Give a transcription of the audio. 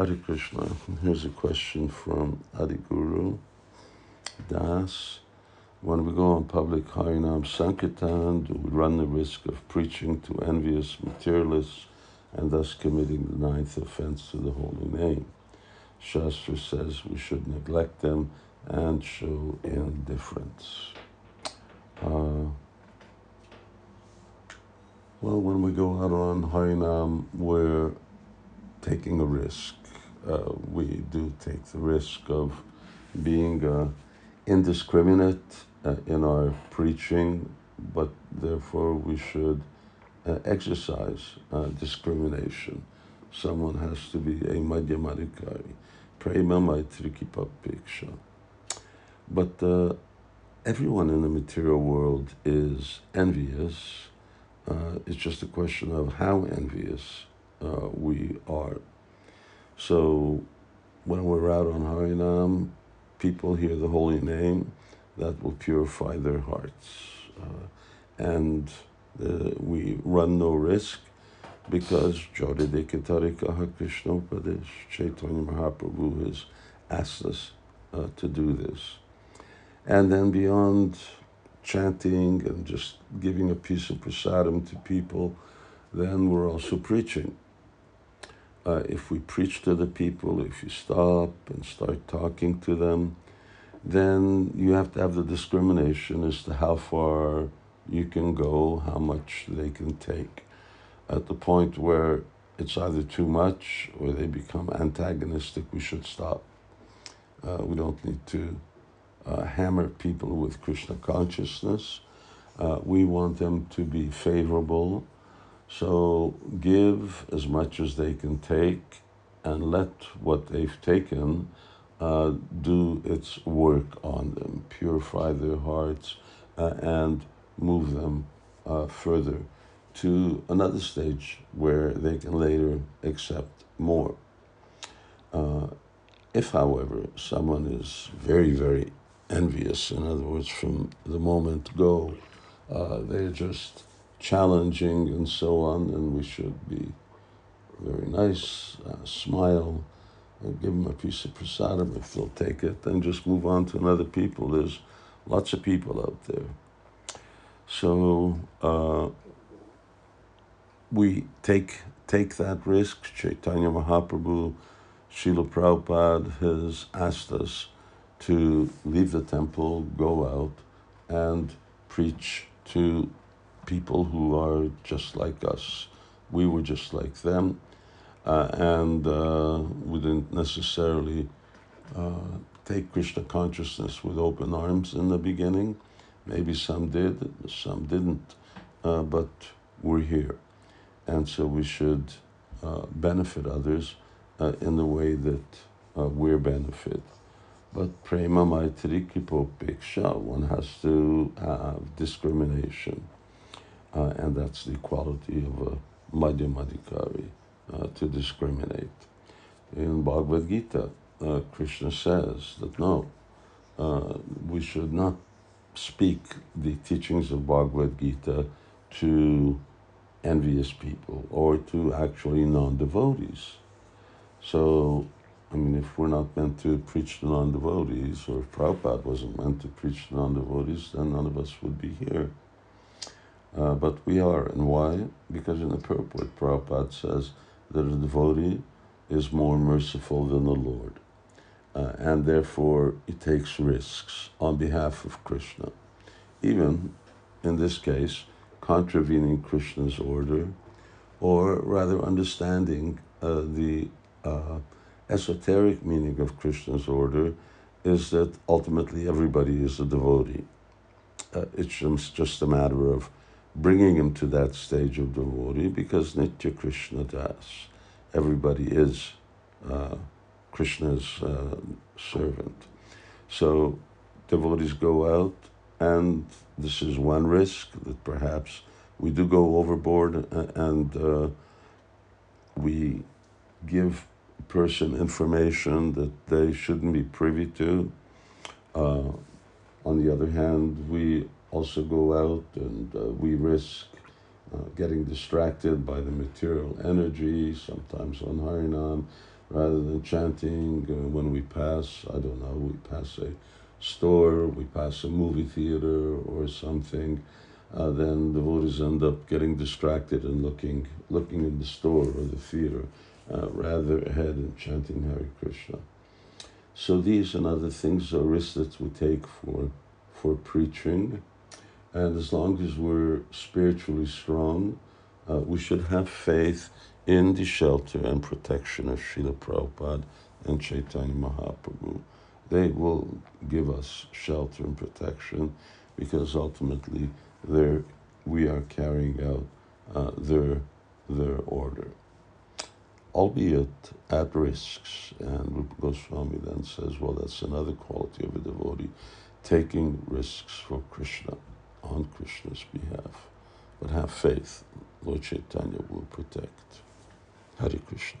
Hare Krishna. Here's a question from Adi Guru Das. When we go on public Harinam Sankirtan, do we run the risk of preaching to envious materialists and thus committing the ninth offense to the holy name? Shastra says we should neglect them and show indifference. Uh, well, when we go out on Harinam, we're taking a risk. Uh, we do take the risk of being uh, indiscriminate uh, in our preaching, but therefore we should uh, exercise uh, discrimination. Someone has to be a madhyama-adhikari, prema maitri-kripopeksha. But uh, everyone in the material world is envious. it's just a question of how envious uh, we are. So when we're out on Harinam, people hear the holy name, that will purify their hearts. Uh, and uh, we run no risk because Jodhidekatarika Krishna Pradesh, Chaitanya Mahaprabhu has asked us uh, to do this. And then beyond chanting and just giving a piece of prasadam to people, then we're also preaching uh, if we preach to the people, if you stop and start talking to them, then you have to have the discrimination as to how far you can go, how much they can take. At the point where it's either too much or they become antagonistic, we should stop. Uh, we don't need to uh, hammer people with Krishna consciousness. Uh, we want them to be favorable so give as much as they can take and let what they've taken uh, do its work on them, purify their hearts, uh, and move them uh, further to another stage where they can later accept more. Uh, if, however, someone is very, very envious, in other words, from the moment go, uh, they're just challenging and so on, and we should be very nice, uh, smile, and give them a piece of prasadam if they'll take it, then just move on to another people. There's lots of people out there. So uh, we take take that risk. Chaitanya Mahaprabhu, Srila Prabhupada has asked us to leave the temple, go out, and preach to people who are just like us. We were just like them, uh, and uh, we didn't necessarily uh, take Krishna consciousness with open arms in the beginning. Maybe some did, some didn't, uh, but we're here. And so we should uh, benefit others uh, in the way that we're benefited. But prema maitri kripopeksha, one has to have discrimination. Uh, and that's the quality of a Madhyama-adhikari, uh, to discriminate. In Bhagavad Gita, uh, Krishna says that no, uh, we should not speak the teachings of Bhagavad Gita to envious people or to actually non devotees. So, I mean, if we're not meant to preach to non devotees, or if Prabhupada wasn't meant to preach to non devotees, then none of us would be here. Uh, but we are. And why? Because in the purport, Prabhupada says that a devotee is more merciful than the Lord. Uh, and therefore, he takes risks on behalf of Krishna. Even, in this case, contravening Krishna's order, or rather understanding uh, the uh, esoteric meaning of Krishna's order is that ultimately everybody is a devotee. Uh, it's just a matter of bringing him to that stage of devotee because Nitya Krishna Das, everybody is uh, Krishna's uh, servant. So devotees go out, and this is one risk that perhaps we do go overboard and uh, we give person information that they shouldn't be privy to. Uh, on the other hand, we also go out and uh, we risk uh, getting distracted by the material energy, sometimes on Harinam, rather than chanting uh, when we pass, I don't know, we pass a store, we pass a movie theater or something, uh, then devotees end up getting distracted and looking, looking in the store or the theater uh, rather ahead and chanting Hare Krishna. So these and other things are risks that we take for, for preaching. And as long as we're spiritually strong, uh, we should have faith in the shelter and protection of Srila Prabhupada and Chaitanya Mahaprabhu. They will give us shelter and protection because ultimately we are carrying out uh, their, their order albeit at risks. And Rupa Goswami then says, well, that's another quality of a devotee, taking risks for Krishna, on Krishna's behalf. But have faith, Lord Chaitanya will protect. Hare Krishna.